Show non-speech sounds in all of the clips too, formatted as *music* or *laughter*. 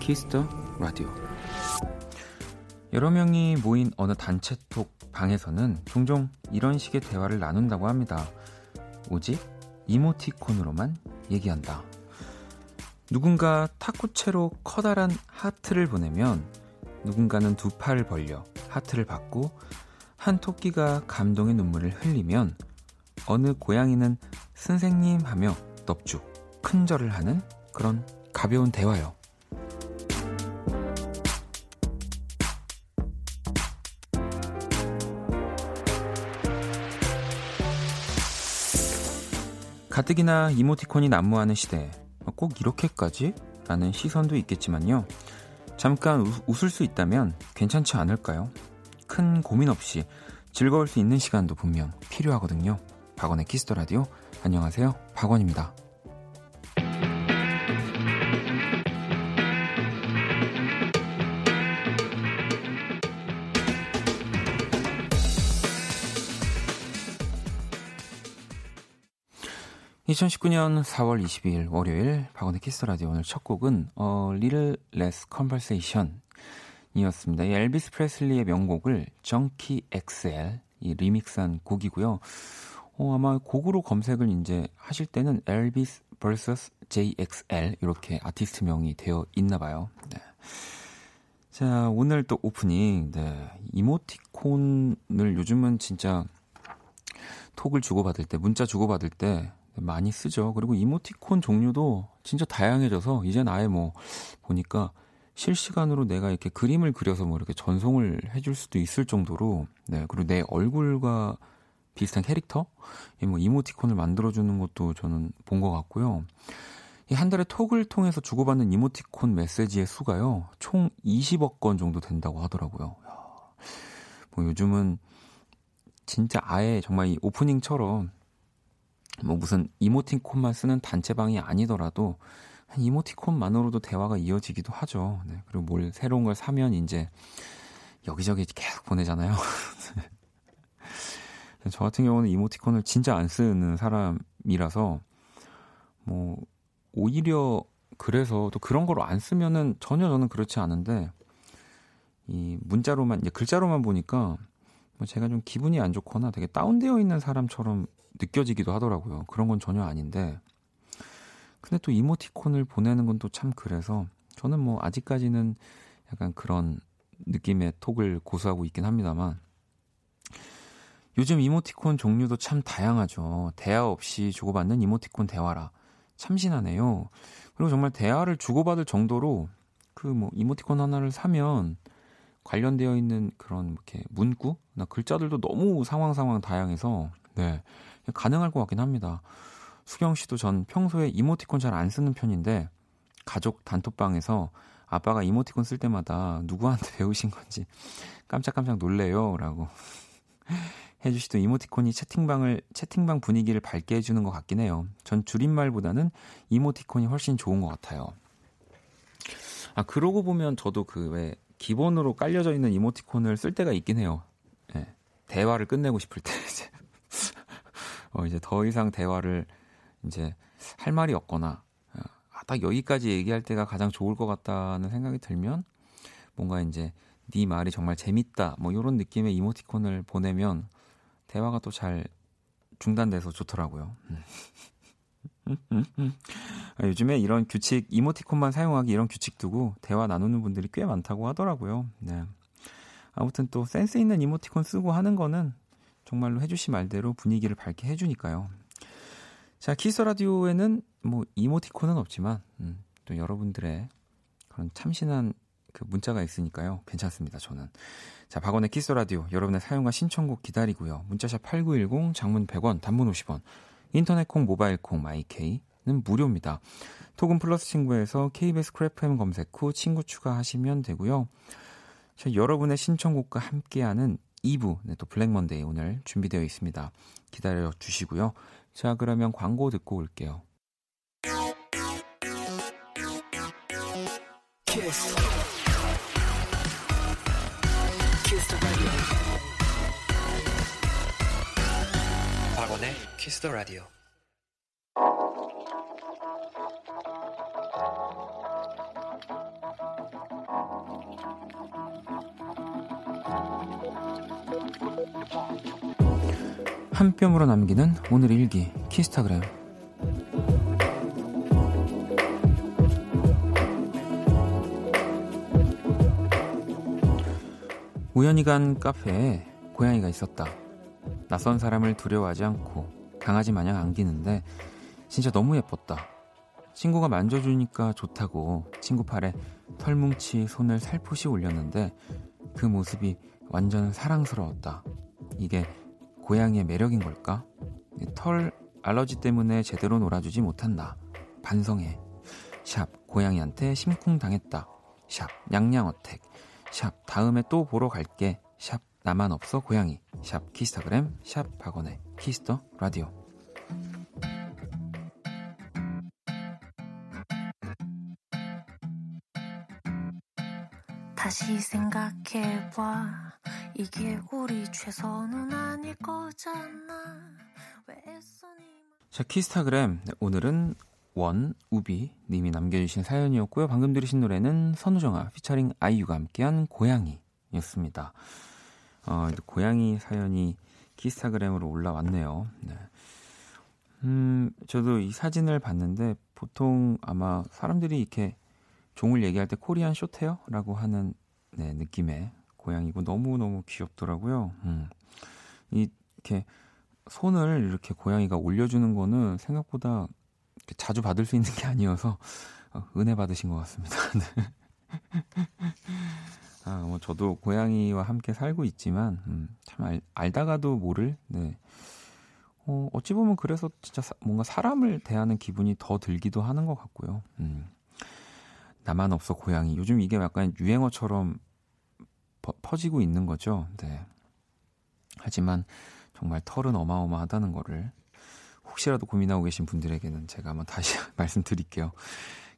키스 더 라디오 여러 명이 모인 어느 단체톡 방에서는 종종 이런 식의 대화를 나눈다고 합니다. 오직 이모티콘으로만 얘기한다. 누군가 탁구채로 커다란 하트를 보내면 누군가는 두 팔을 벌려 하트를 받고 한 토끼가 감동의 눈물을 흘리면 어느 고양이는 선생님 하며 넙죽 큰절을 하는 그런 가벼운 대화요. 가뜩이나 이모티콘이 난무하는 시대 꼭 이렇게까지? 라는 시선도 있겠지만요. 잠깐 우, 웃을 수 있다면 괜찮지 않을까요? 큰 고민 없이 즐거울 수 있는 시간도 분명 필요하거든요. 박원의 키스 더 라디오. 안녕하세요. 박원입니다. 2019년 4월 22일 월요일 박원의 키스 라디오 오늘 첫 곡은 A Little Less Conversation 이었습니다. 이 엘비스 프레슬리의 명곡을 정키 XL 이 리믹스한 곡이고요. 어 아마 곡으로 검색을 이제 하실 때는 엘비스 vs JXL 이렇게 아티스트 명이 되어 있나 봐요. 네. 자, 오늘 또 오프닝 네. 이모티콘을 요즘은 진짜 톡을 주고받을 때 문자 주고받을 때 많이 쓰죠. 그리고 이모티콘 종류도 진짜 다양해져서 이젠 아예 뭐 보니까 실시간으로 내가 이렇게 그림을 그려서 뭐 이렇게 전송을 해줄 수도 있을 정도로 네 그리고 내 얼굴과 비슷한 캐릭터 뭐 이모티콘을 만들어주는 것도 저는 본 것 같고요. 이 한 달에 톡을 통해서 주고받는 이모티콘 메시지의 수가요 총 20억 건 정도 된다고 하더라고요. 뭐 요즘은 진짜 아예 정말 이 오프닝처럼 뭐 무슨 이모티콘만 쓰는 단체방이 아니더라도 한 이모티콘만으로도 대화가 이어지기도 하죠. 네. 그리고 뭘 새로운 걸 사면 이제 여기저기 계속 보내잖아요. *laughs* 저 같은 경우는 이모티콘을 진짜 안 쓰는 사람이라서 뭐 오히려 그래서 또 그런 거로 안 쓰면은 전혀 저는 그렇지 않은데 이 문자로만 이제 글자로만 보니까 뭐 제가 좀 기분이 안 좋거나 되게 다운되어 있는 사람처럼 느껴지기도 하더라고요. 그런 건 전혀 아닌데. 근데 또 이모티콘을 보내는 건 또 참 그래서 저는 뭐 아직까지는 약간 그런 느낌의 톡을 고수하고 있긴 합니다만 요즘 이모티콘 종류도 참 다양하죠. 대화 없이 주고받는 이모티콘 대화라 참신하네요. 그리고 정말 대화를 주고받을 정도로 그 뭐 이모티콘 하나를 사면 관련되어 있는 그런 이렇게 문구나 글자들도 너무 상황 상황 다양해서 네 가능할 것 같긴 합니다. 수경 씨도 전 평소에 이모티콘 잘 안 쓰는 편인데 가족 단톡방에서 아빠가 이모티콘 쓸 때마다 누구한테 *laughs* 배우신 건지 깜짝깜짝 놀래요라고 *laughs* 해주시던 이모티콘이 채팅방을 채팅방 분위기를 밝게 해주는 것 같긴 해요. 전 줄임말보다는 이모티콘이 훨씬 좋은 것 같아요. 아 그러고 보면 저도 그 왜 기본으로 깔려져 있는 이모티콘을 쓸 때가 있긴 해요. 네, 대화를 끝내고 싶을 때 *laughs* 이제 어, 이제 더 이상 대화를 이제 할 말이 없거나 어, 아, 딱 여기까지 얘기할 때가 가장 좋을 것 같다는 생각이 들면 뭔가 이제 네 말이 정말 재밌다 뭐 이런 느낌의 이모티콘을 보내면 대화가 또 잘 중단돼서 좋더라고요. *laughs* 아, 요즘에 이런 규칙 이모티콘만 사용하기 이런 규칙 두고 대화 나누는 분들이 꽤 많다고 하더라고요. 네. 아무튼 또 센스 있는 이모티콘 쓰고 하는 거는 정말로 해주신 말대로 분위기를 밝게 해주니까요. 자, 키스 라디오에는 뭐 이모티콘은 없지만 음, 또 여러분들의 그런 참신한 그 문자가 있으니까요. 괜찮습니다. 저는. 자, 박원의 키스 라디오 여러분의 사연과 신청곡 기다리고요. 문자 샵 8910 장문 100원, 단문 50원. 인터넷 콩, 모바일 콩, 마이케이는 무료입니다. 카톡 플러스 친구에서 KBS Cool FM 검색 후 친구 추가하시면 되고요. 자, 여러분의 신청곡과 함께하는 2부, 네, 또 블랙 먼데이 오늘 준비되어 있습니다. 기다려 주시고요. 자, 그러면 광고 듣고 올게요. 키스. 키스 박원의 키스 더 라디오. 한 뼘으로 남기는 오늘 일기 키스타그램 우연히 간 카페에 고양이가 있었다. 낯선 사람을 두려워하지 않고 강아지 마냥 안기는데 진짜 너무 예뻤다. 친구가 만져주니까 좋다고 친구 팔에 털뭉치 손을 살포시 올렸는데 그 모습이 완전 사랑스러웠다. 이게 고양이의 매력인 걸까? 털 알러지 때문에 제대로 놀아주지 못한다. 반성해. 샵 고양이한테 심쿵 당했다. 샵 냥냥 어택. 샵 다음에 또 보러 갈게. 샵 나만 없어 고양이. 샵 키스타그램. 샵 박원의 키스 더 라디오. 다시 생각해봐 이게 우리 최선은 아닐 거잖아. 자 키스타그램. 네, 오늘은 원 우비 님이 남겨주신 사연이었고요. 방금 들으신 노래는 선우정아 피처링 아이유가 함께한 고양이였습니다. 어, 고양이 사연이 키스타그램으로 올라왔네요. 네. 음 저도 이 사진을 봤는데 보통 아마 사람들이 이렇게 종을 얘기할 때 코리안 쇼테어라고 하는 네, 느낌의 고양이고 너무너무 귀엽더라고요. 음. 이렇게 손을 이렇게 고양이가 올려주는 거는 생각보다 자주 받을 수 있는 게 아니어서 어, 은혜 받으신 것 같습니다. *laughs* 네. 아, 뭐 저도 고양이와 함께 살고 있지만 음, 참 알, 알다가도 모를 네. 어, 어찌 보면 그래서 진짜 사, 뭔가 사람을 대하는 기분이 더 들기도 하는 것 같고요. 음. 나만 없어 고양이. 요즘 이게 약간 유행어처럼 퍼, 지고 있는 거죠. 네. 하지만 정말 털은 어마어마하다는 거를 혹시라도 고민하고 계신 분들에게는 제가 한번 다시 *laughs* 말씀드릴게요.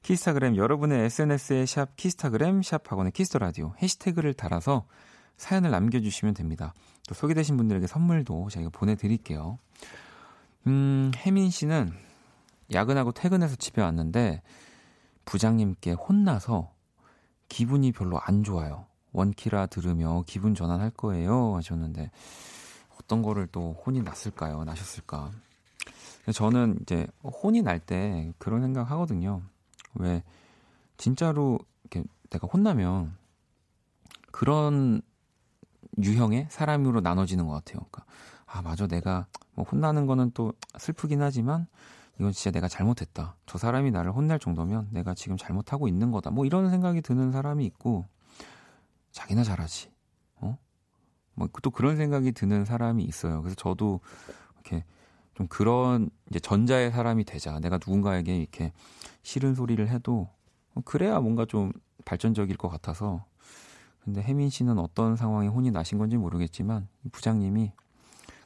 키스타그램 여러분의 SNS에 샵 키스타그램 샵 박원의 키스 더 라디오 해시태그를 달아서 사연을 남겨주시면 됩니다. 또 소개되신 분들에게 선물도 저희가 보내드릴게요. 음, 혜민 씨는 야근하고 퇴근해서 집에 왔는데 부장님께 혼나서 기분이 별로 안 좋아요. 원키라 들으며 기분 전환할 거예요 하셨는데 어떤 거를 또 혼이 났을까요? 나셨을까? 저는 이제 혼이 날 때 그런 생각 하거든요. 왜 진짜로 이렇게 내가 혼나면 그런 유형의 사람으로 나눠지는 것 같아요. 그러니까 아 맞아 내가 뭐 혼나는 거는 또 슬프긴 하지만 이건 진짜 내가 잘못했다. 저 사람이 나를 혼낼 정도면 내가 지금 잘못하고 있는 거다. 뭐 이런 생각이 드는 사람이 있고 자기나 잘하지. 어? 뭐또 그런 생각이 드는 사람이 있어요. 그래서 저도 이렇게 좀 그런 이제 전자의 사람이 되자. 내가 누군가에게 이렇게 싫은 소리를 해도 그래야 뭔가 좀 발전적일 것 같아서. 근데 혜민 씨는 어떤 상황에 혼이 나신 건지 모르겠지만 부장님이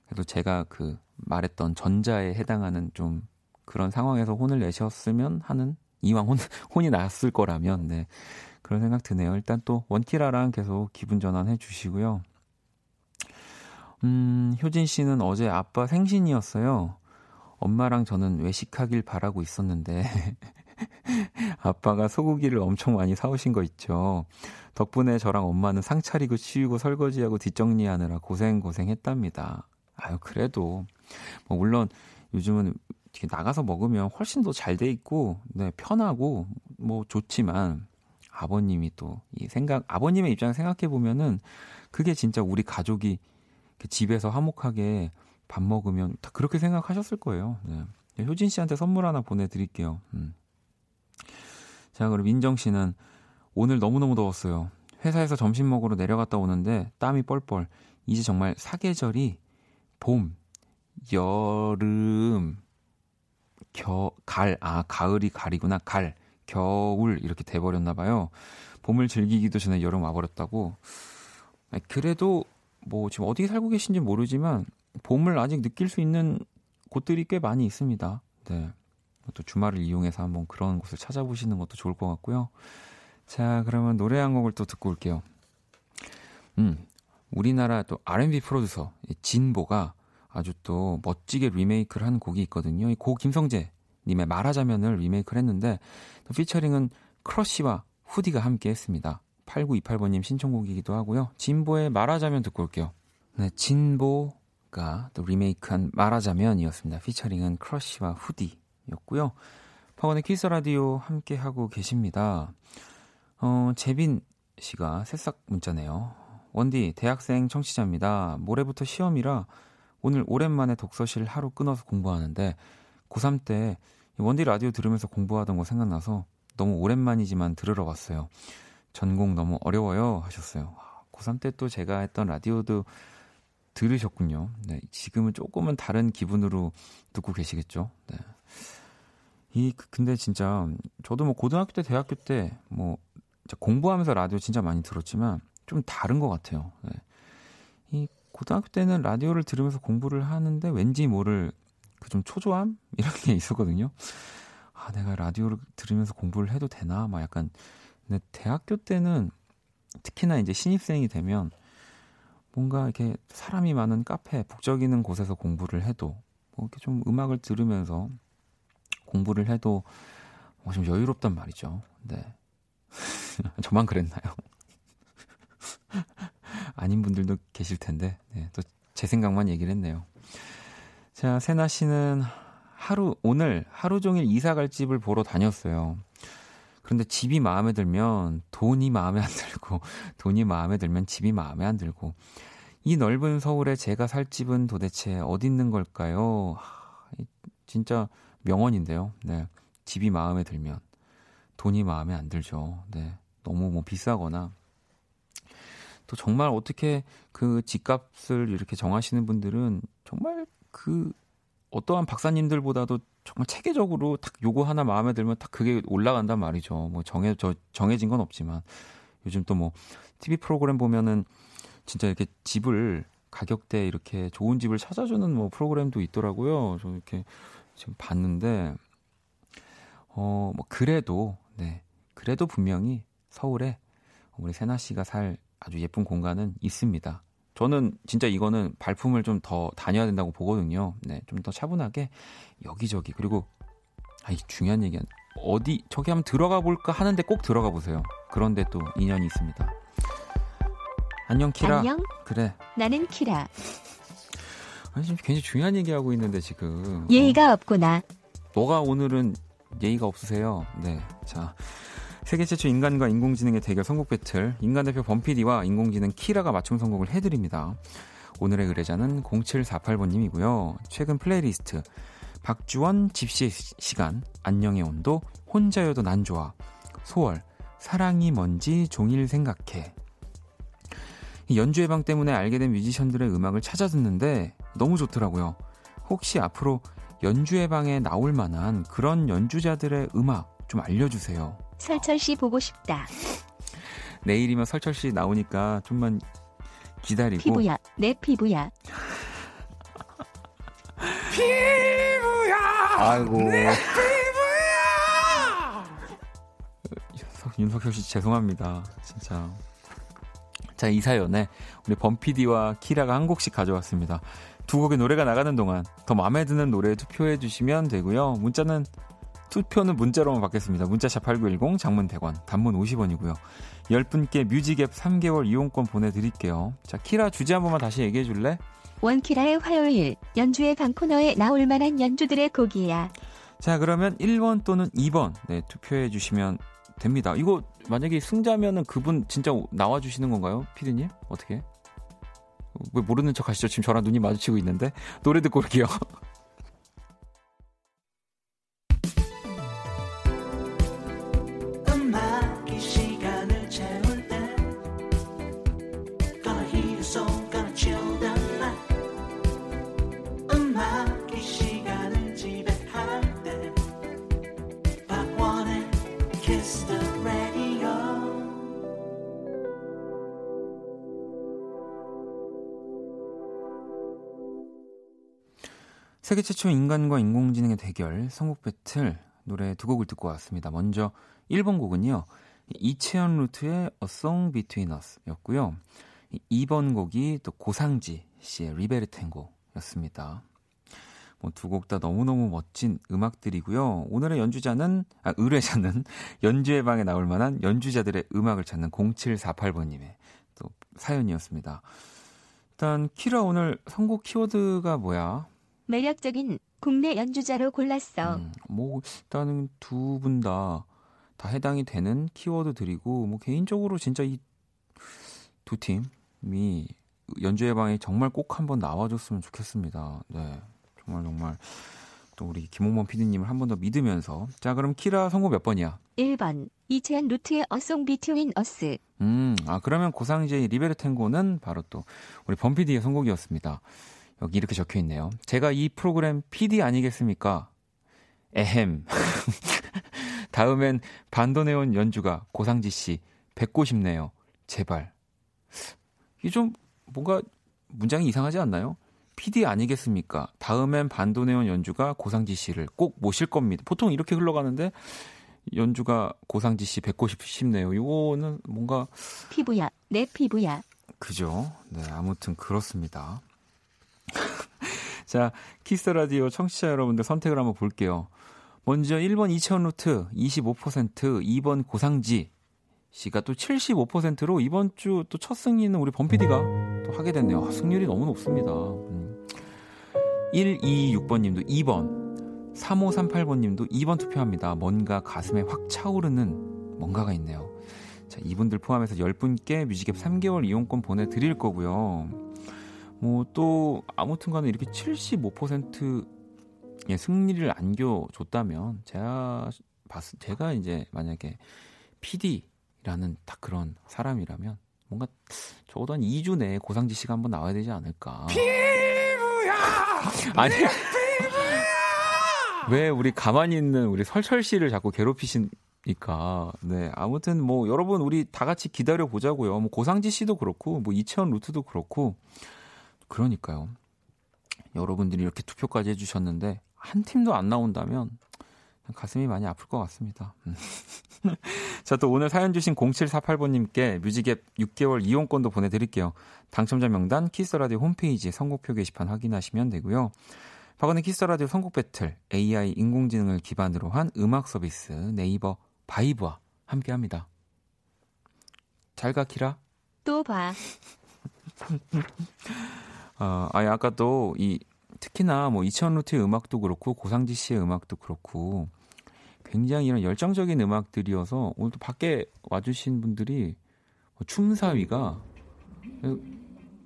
그래도 제가 그 말했던 전자에 해당하는 좀 그런 상황에서 혼을 내셨으면 하는 이왕 혼, *laughs* 혼이 났을 거라면 네. 그런 생각 드네요. 일단 또 원키라랑 계속 기분 전환해 주시고요. 음, 효진 씨는 어제 아빠 생신이었어요. 엄마랑 저는 외식하길 바라고 있었는데 *laughs* 아빠가 소고기를 엄청 많이 사오신 거 있죠. 덕분에 저랑 엄마는 상 차리고 치우고 설거지하고 뒷정리하느라 고생 고생했답니다. 아유 그래도 뭐 물론 요즘은 나가서 먹으면 훨씬 더 잘 돼 있고 네 편하고 뭐 좋지만 아버님이 또 이 생각 아버님의 입장 생각해 보면은 그게 진짜 우리 가족이 집에서 화목하게 밥 먹으면 다 그렇게 생각하셨을 거예요. 네. 효진 씨한테 선물 하나 보내드릴게요. 음. 자, 그럼 민정 씨는 오늘 너무너무 더웠어요. 회사에서 점심 먹으러 내려갔다 오는데 땀이 뻘뻘. 이제 정말 사계절이 봄, 여름, 겨, 갈, 아, 가을이 가리구나, 갈. 겨울 이렇게 돼버렸나 봐요. 봄을 즐기기도 전에 여름 와버렸다고. 그래도 뭐 지금 어디 살고 계신지 모르지만 봄을 아직 느낄 수 있는 곳들이 꽤 많이 있습니다. 네. 또 주말을 이용해서 한번 그런 곳을 찾아보시는 것도 좋을 것 같고요. 자, 그러면 노래 한 곡을 또 듣고 올게요. 음, 우리나라 또 R&B 프로듀서 진보가 아주 또 멋지게 리메이크를 한 곡이 있거든요. 이고 김성재 님의 말하자면을 리메이크를 했는데 또 피처링은 크러쉬와 후디가 함께 했습니다. 8928번님 신청곡이기도 하고요. 진보의 말하자면 듣고 올게요. 네, 진보가 또 리메이크한 말하자면이었습니다. 피처링은 크러쉬와 후디였고요. 박원의 키스 라디오 함께 하고 계십니다. 어, 재빈 씨가 새싹 문자네요. 원디 대학생 청취자입니다. 모레부터 시험이라 오늘 오랜만에 독서실 하루 끊어서 공부하는데 고3 때 원디 라디오 들으면서 공부하던 거 생각나서 너무 오랜만이지만 들으러 왔어요. 전공 너무 어려워요 하셨어요. 고3 때 또 제가 했던 라디오도 들으셨군요. 네, 지금은 조금은 다른 기분으로 듣고 계시겠죠. 네. 이 그, 근데 진짜 저도 뭐 고등학교 때 대학교 때 뭐 공부하면서 라디오 진짜 많이 들었지만 좀 다른 것 같아요. 네. 이 고등학교 때는 라디오를 들으면서 공부를 하는데 왠지 모를 그 좀 초조함 *laughs* 이런 게 있었거든요. 아 내가 라디오를 들으면서 공부를 해도 되나 막 약간 근데 대학교 때는 특히나 이제 신입생이 되면 뭔가 이렇게 사람이 많은 카페, 북적이는 곳에서 공부를 해도 뭐 이렇게 좀 음악을 들으면서 공부를 해도 뭐 좀 여유롭단 말이죠. 네. *laughs* 저만 그랬나요? *laughs* 아닌 분들도 계실 텐데, 네, 또 제 생각만 얘기를 했네요. 자, 세나 씨는 하루, 오늘 하루 종일 이사 갈 집을 보러 다녔어요. 그런데 집이 마음에 들면 돈이 마음에 안 들고 돈이 마음에 들면 집이 마음에 안 들고 이 넓은 서울에 제가 살 집은 도대체 어디 있는 걸까요? 하, 진짜 명언인데요. 네. 집이 마음에 들면 돈이 마음에 안 들죠. 네. 너무 뭐 비싸거나 또 정말 어떻게 그 집값을 이렇게 정하시는 분들은 정말 그 어떠한 박사님들보다도 정말 체계적으로 딱 요거 하나 마음에 들면 딱 그게 올라간단 말이죠. 뭐 정해 저 정해진 건 없지만 요즘 또 뭐 TV 프로그램 보면은 진짜 이렇게 집을 가격대 이렇게 좋은 집을 찾아주는 뭐 프로그램도 있더라고요. 저 이렇게 지금 봤는데 어 뭐 그래도 네 그래도 분명히 서울에 우리 세나 씨가 살 아주 예쁜 공간은 있습니다. 저는 진짜 이거는 발품을 좀 더 다녀야 된다고 보거든요. 네, 좀 더 차분하게 여기저기 그리고 아, 이 중요한 얘기는 어디 저기 한번 들어가 볼까 하는데 꼭 들어가 보세요. 그런데 또 인연이 있습니다. 안녕 키라. 안녕. 그래. 나는 키라. 아니 지금 굉장히 중요한 얘기하고 있는데 지금. 예의가 어. 없구나. 너가 오늘은 예의가 없으세요. 네. 자. 세계 최초 인간과 인공지능의 대결 선곡 배틀 인간 대표 범피디와 인공지능 키라가 맞춤 선곡을 해드립니다. 오늘의 의뢰자는 0748번님이고요. 최근 플레이리스트 박주원 집시 시간 안녕의 온도 혼자여도 난 좋아 소월 사랑이 뭔지 종일 생각해 연주회 방 때문에 알게 된 뮤지션들의 음악을 찾아 듣는데 너무 좋더라고요. 혹시 앞으로 연주회 방에 나올 만한 그런 연주자들의 음악 좀 알려주세요. 설철 씨 보고 싶다. 내일이면 설철 씨 나오니까 좀만 기다리고. 피부야, 내 피부야. 피부야. 아이고. 내 피부야. 윤석, 윤석열 씨 죄송합니다. 진짜. 자, 이 사연에 우리 범피디와 키라가 한 곡씩 가져왔습니다. 두 곡의 노래가 나가는 동안 더 마음에 드는 노래 투표해 주시면 되고요. 문자는 투표는 문자로만 받겠습니다. 문자샵 8910 장문 100원, 단문 50원이고요. 10분께 뮤직앱 3개월 이용권 보내드릴게요. 자, 키라 주제 한 번만 다시 얘기해 줄래? 원키라의 화요일 연주회 방 코너에 나올 만한 연주들의 곡이야. 자, 그러면 1번 또는 2번 네, 투표해 주시면 됩니다. 이거 만약에 승자면은 그분 진짜 나와 주시는 건가요? 피디님? 어떻게? 왜 모르는 척 하시죠? 지금 저랑 눈이 마주치고 있는데 노래 듣고 올게요. *laughs* 세계 최초 인간과 인공지능의 대결 선곡 배틀 노래 두 곡을 듣고 왔습니다. 먼저 1번 곡은요. 이채연 루트의 A Song Between Us 였고요. 2번 곡이 또 고상지 씨의 리베르 탱고 였습니다. 뭐 두 곡 다 너무너무 멋진 음악들이고요. 오늘의 연주자는 아 의뢰자는 *laughs* 연주회 방에 나올 만한 연주자들의 음악을 찾는 0748번님의 또 사연이었습니다. 일단 키라 오늘 선곡 키워드가 뭐야? 매력적인 국내 연주자로 골랐어. 음, 뭐 일단은 두 분 다 다 해당이 되는 키워드 드리고 뭐 개인적으로 진짜 이 두 팀이 연주회 방에 정말 꼭 한번 나와줬으면 좋겠습니다. 네, 정말 정말 또 우리 김홍범 PD님을 한 번 더 믿으면서 자 그럼 키라 선곡 몇 번이야? 1번 이채한 루트의 어송 비트윈 어스. 음, 아 그러면 고상제의 리베르 탱고는 바로 또 우리 범 PD의 선곡이었습니다. 여기 이렇게 적혀 있네요. 제가 이 프로그램 PD 아니겠습니까? 에헴. *laughs* 다음엔 반도네온 연주가 고상지 씨 뵙고 싶네요. 제발. 이게 좀 뭔가 문장이 이상하지 않나요? PD 아니겠습니까? 다음엔 반도네온 연주가 고상지 씨를 꼭 모실 겁니다. 보통 이렇게 흘러가는데 연주가 고상지 씨 뵙고 싶네요. 이거는 뭔가 피부야, 내 피부야. 그죠? 네, 아무튼 그렇습니다. 자, 키스 라디오 청취자 여러분들 선택을 한번 볼게요. 먼저 1번 이채언 루트 25%, 2번 고상지 씨가 또 75%로 이번 주 또 첫 승리는 우리 범피디가 또 하게 됐네요. 아, 승률이 너무 높습니다. 음. 126번 님도 2번, 3538번 님도 2번 투표합니다. 뭔가 가슴에 확 차오르는 뭔가가 있네요. 자, 이분들 포함해서 10분께 뮤직앱 3개월 이용권 보내드릴 거고요. 뭐 또 아무튼 간에 이렇게 75%의 승리를 안겨줬다면 제가 봤, 제가 이제 만약에 PD라는 딱 그런 사람이라면 뭔가 적어도 한 2주 내에 고상지 씨가 한번 나와야 되지 않을까. 피부야! *laughs* 아니. 왜 우리 가만히 있는 우리 설철 씨를 자꾸 괴롭히시니까. 네. 아무튼 뭐 여러분 우리 다 같이 기다려 보자고요. 뭐 고상지 씨도 그렇고 뭐 이채원 루트도 그렇고 그러니까요. 여러분들이 이렇게 투표까지 해주셨는데 한 팀도 안 나온다면 가슴이 많이 아플 것 같습니다. 음. *laughs* 자, 또 오늘 사연 주신 0748번님께 뮤직앱 6개월 이용권도 보내드릴게요. 당첨자 명단 키스라디오 홈페이지 선곡표 게시판 확인하시면 되고요. 박원의 키스라디오 선곡 배틀 AI 인공지능을 기반으로 한 음악 서비스 네이버 바이브와 함께합니다. 잘가 키라. 또 봐. *laughs* 어, 아니 아까 또이 특히나 뭐 이천 루트의 음악도 그렇고 고상지 씨의 음악도 그렇고 굉장히 이런 열정적인 음악들이어서 오늘 또 밖에 와주신 분들이 뭐 춤사위가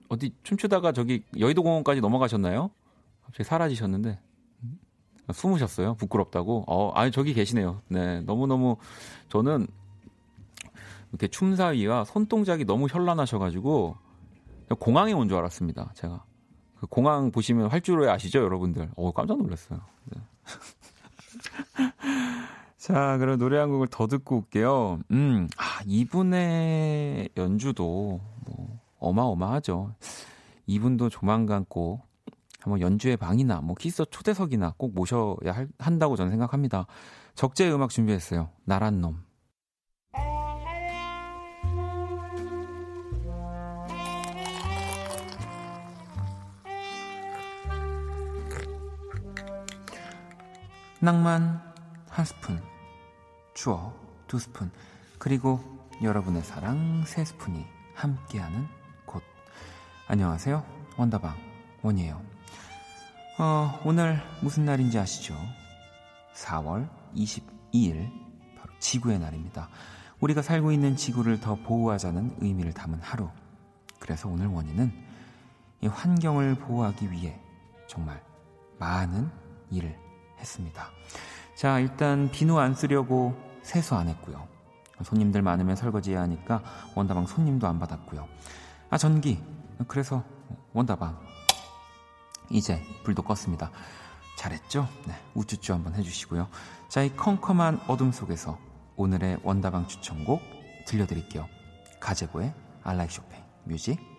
어디 춤추다가 저기 여의도 공원까지 넘어가셨나요? 갑자기 사라지셨는데 숨으셨어요. 부끄럽다고. 어, 아니 저기 계시네요. 네, 너무 너무 저는 이렇게 춤사위와 손동작이 너무 현란하셔가지고 공항에 온 줄 알았습니다. 제가 그 공항 보시면 활주로에 아시죠, 여러분들? 어, 깜짝 놀랐어요. 네. *laughs* 자, 그럼 노래 한 곡을 더 듣고 올게요. 음, 아, 이분의 연주도 뭐 어마어마하죠. 이분도 조만간 꼭 한번 연주회 방이나 뭐 키스 초대석이나 꼭 모셔야 할, 한다고 저는 생각합니다. 적재 음악 준비했어요. 나란 놈. 낭만 한 스푼, 추억 두 스푼, 그리고 여러분의 사랑 세 스푼이 함께하는 곳. 안녕하세요. 원다방 원이에요. 어, 오늘 무슨 날인지 아시죠? 4월 22일, 바로 지구의 날입니다. 우리가 살고 있는 지구를 더 보호하자는 의미를 담은 하루. 그래서 오늘 원인은 이 환경을 보호하기 위해 정말 많은 일을 했습니다. 자, 일단 비누 안 쓰려고 세수 안 했고요. 손님들 많으면 설거지 해야 하니까 원다방 손님도 안 받았고요. 아, 전기. 그래서 원다방 이제 불도 껐습니다. 잘했죠? 네, 우쭈쭈 한번 해주시고요. 자, 이 컴컴한 어둠 속에서 오늘의 원다방 추천곡 들려드릴게요. I like Chopin 뮤직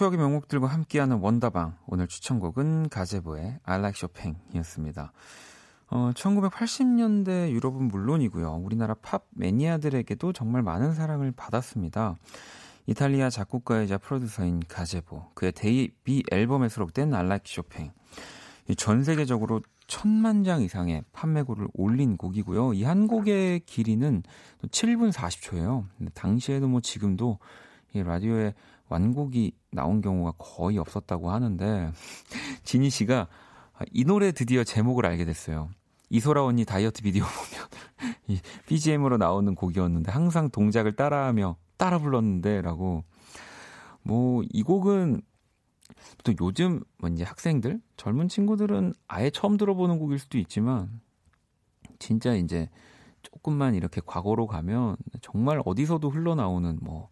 추억의 명곡들과 함께하는 원다방 오늘 추천곡은 가제보의 I Like Chopin이었습니다. 어, 1980년대 유럽은 물론이고요. 우리나라 팝 매니아들에게도 정말 많은 사랑을 받았습니다. 이탈리아 작곡가이자 프로듀서인 가제보, 그의 데뷔 앨범에 수록된 I Like Chopin. 전 세계적으로 천만 장 이상의 판매고를 올린 곡이고요. 이 한 곡의 길이는 7분 40초예요. 당시에도 뭐 지금도 이 라디오에 완곡이 나온 경우가 거의 없었다고 하는데 *laughs* 지니 씨가 이 노래 드디어 제목을 알게 됐어요. 이소라 언니 다이어트 비디오 보면 *laughs* 이 BGM으로 나오는 곡이었는데 항상 동작을 따라하며 따라 불렀는데라고 뭐 이 곡은 또 요즘 뭐 이제 학생들 젊은 친구들은 아예 처음 들어보는 곡일 수도 있지만 진짜 이제 조금만 이렇게 과거로 가면 정말 어디서도 흘러나오는 뭐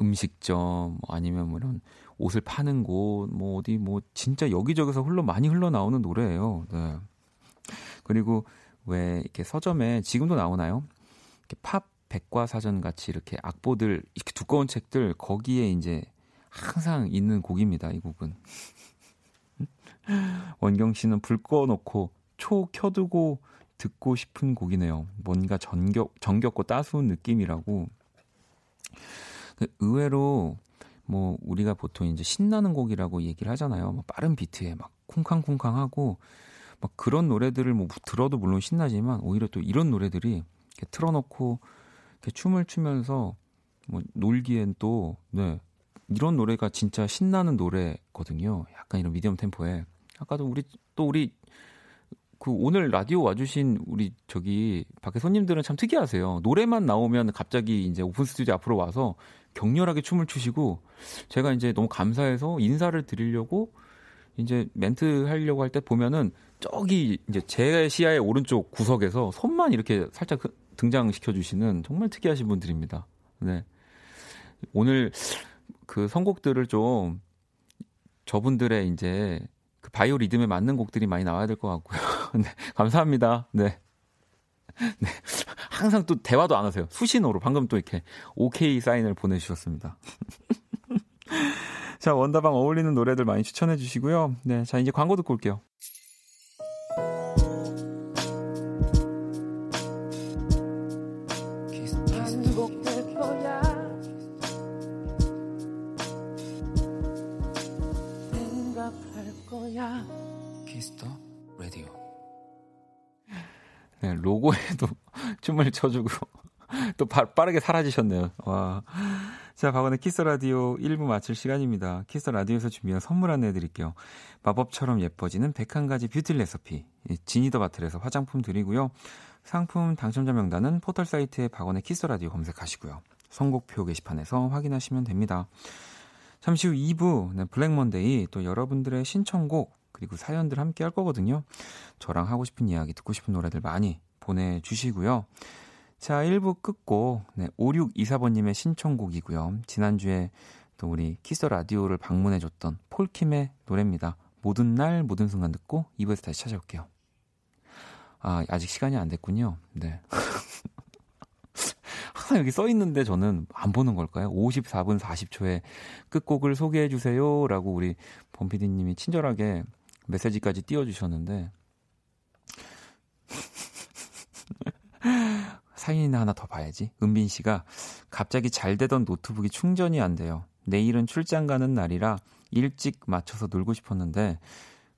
음식점 뭐 아니면 뭐 이런 옷을 파는 곳 뭐 어디 뭐 진짜 여기저기서 흘러 많이 흘러나오는 노래예요. 네. 그리고 왜 이렇게 서점에 지금도 나오나요? 이렇게 팝 백과사전 같이 이렇게 악보들 이렇게 두꺼운 책들 거기에 이제 항상 있는 곡입니다. 이 곡은 *laughs* 원경 씨는 불 꺼놓고 초 켜두고 듣고 싶은 곡이네요. 뭔가 정겹 정겹고 따스운 느낌이라고. 그 의외로 뭐 우리가 보통 이제 신나는 곡이라고 얘기를 하잖아요. 뭐 빠른 비트에 막 쿵쾅쿵쾅하고 막 그런 노래들을 뭐 들어도 물론 신나지만 오히려 또 이런 노래들이 이렇게 틀어놓고 이렇게 춤을 추면서 뭐 놀기엔 또 네. 이런 노래가 진짜 신나는 노래거든요. 약간 이런 미디엄 템포에. 아까도 우리 또 우리 그 오늘 라디오 와주신 우리 저기 밖에 손님들은 참 특이하세요. 노래만 나오면 갑자기 이제 오픈 스튜디오 앞으로 와서 격렬하게 춤을 추시고 제가 이제 너무 감사해서 인사를 드리려고 이제 멘트 하려고 할 때 보면은 저기 이제 제 시야의 오른쪽 구석에서 손만 이렇게 살짝 등장시켜 주시는 정말 특이하신 분들입니다. 네. 오늘 그 선곡들을 좀 저분들의 이제 그 바이오 리듬에 맞는 곡들이 많이 나와야 될 것 같고요. *laughs* 네. 감사합니다. 네. *laughs* 네. 항상 또 대화도 안 하세요. 수신호로 방금 또 이렇게 오케이 사인을 보내주셨습니다. *laughs* 자, 원다방 어울리는 노래들 많이 추천해 주시고요. 네. 자, 이제 광고 듣고 올게요. 로고에도 *laughs* 춤을 춰주고 *laughs* 또 바, 빠르게 사라지셨네요. 와. 자, 박원의 키스 라디오 1부 마칠 시간입니다. 키스 라디오에서 준비한 선물 안내 드릴게요. 마법처럼 예뻐지는 101가지 뷰티 레시피. 지니더 바틀에서 화장품 드리고요. 상품 당첨자 명단은 포털 사이트에 박원의 키스 라디오 검색하시고요. 선곡표 게시판에서 확인하시면 됩니다. 잠시 후 2부 네, 블랙 먼데이 또 여러분들의 신청곡 그리고 사연들 함께 할 거거든요. 저랑 하고 싶은 이야기 듣고 싶은 노래들 많이 보내주시고요. 자, 1부 끝곡, 네, 5624번님의 신청곡이고요. 지난주에 또 우리 키스 라디오를 방문해줬던 폴킴의 노래입니다. 모든 날, 모든 순간 듣고 2부에서 다시 찾아올게요. 아, 아직 시간이 안 됐군요. 네. *laughs* 항상 여기 써 있는데 저는 안 보는 걸까요? 54분 40초에 끝곡을 소개해 주세요라고 우리 범피디님이 친절하게 메시지까지 띄워주셨는데 사인 하나 더 봐야지. 은빈 씨가 갑자기 잘 되던 노트북이 충전이 안 돼요. 내일은 출장 가는 날이라 일찍 맞춰서 놀고 싶었는데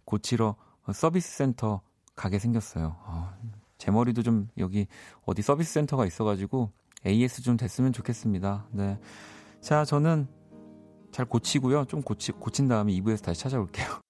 고치러 서비스 센터 가게 생겼어요. 어, 제 머리도 좀 여기 어디 서비스 센터가 있어가지고 AS 좀 됐으면 좋겠습니다. 네. 자, 저는 잘 고치고요. 좀 고치, 고친 다음에 2부에서 다시 찾아올게요.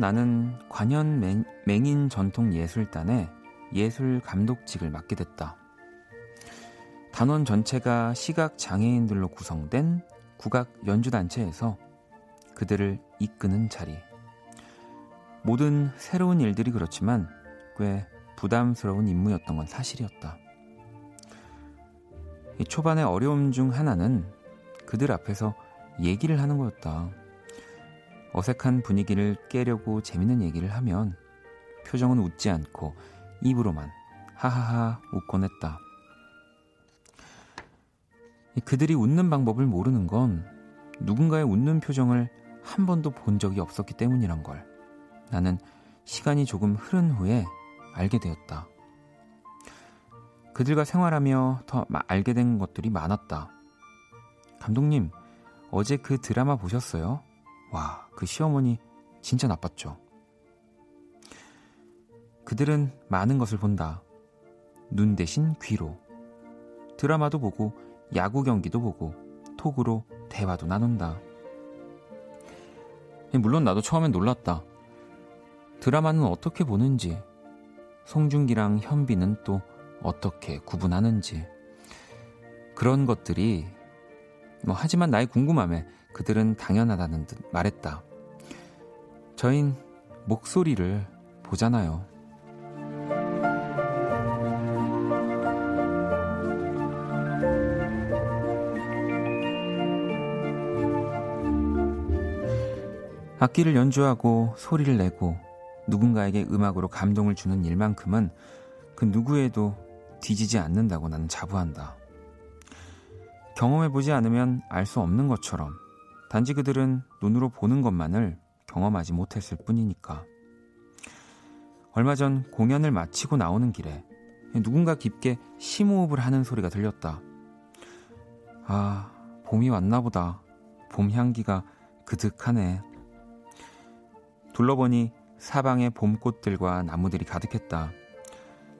나는 관현 맹, 맹인 전통 예술단의 예술 감독직을 맡게 됐다. 단원 전체가 시각 장애인들로 구성된 국악 연주단체에서 그들을 이끄는 자리. 모든 새로운 일들이 그렇지만 꽤 부담스러운 임무였던 건 사실이었다. 초반의 어려움 중 하나는 그들 앞에서 얘기를 하는 거였다. 어색한 분위기를 깨려고 재밌는 얘기를 하면 표정은 웃지 않고 입으로만 하하하 웃곤 했다. 그들이 웃는 방법을 모르는 건 누군가의 웃는 표정을 한 번도 본 적이 없었기 때문이란 걸 나는 시간이 조금 흐른 후에 알게 되었다. 그들과 생활하며 더 알게 된 것들이 많았다. 감독님, 어제 그 드라마 보셨어요? 와, 그 시어머니 진짜 나빴죠. 그들은 많은 것을 본다. 눈 대신 귀로. 드라마도 보고 야구 경기도 보고 톡으로 대화도 나눈다. 물론 나도 처음엔 놀랐다. 드라마는 어떻게 보는지, 송중기랑 현빈은 또 어떻게 구분하는지. 그런 것들이, 뭐, 하지만 나의 궁금함에 그들은 당연하다는 듯 말했다. 저흰 목소리를 보잖아요. 악기를 연주하고 소리를 내고 누군가에게 음악으로 감동을 주는 일만큼은 그 누구에도 뒤지지 않는다고 나는 자부한다. 경험해보지 않으면 알 수 없는 것처럼 단지 그들은 눈으로 보는 것만을 경험하지 못했을 뿐이니까. 얼마 전 공연을 마치고 나오는 길에 누군가 깊게 심호흡을 하는 소리가 들렸다. 아, 봄이 왔나 보다. 봄 향기가 그득하네. 둘러보니 사방에 봄꽃들과 나무들이 가득했다.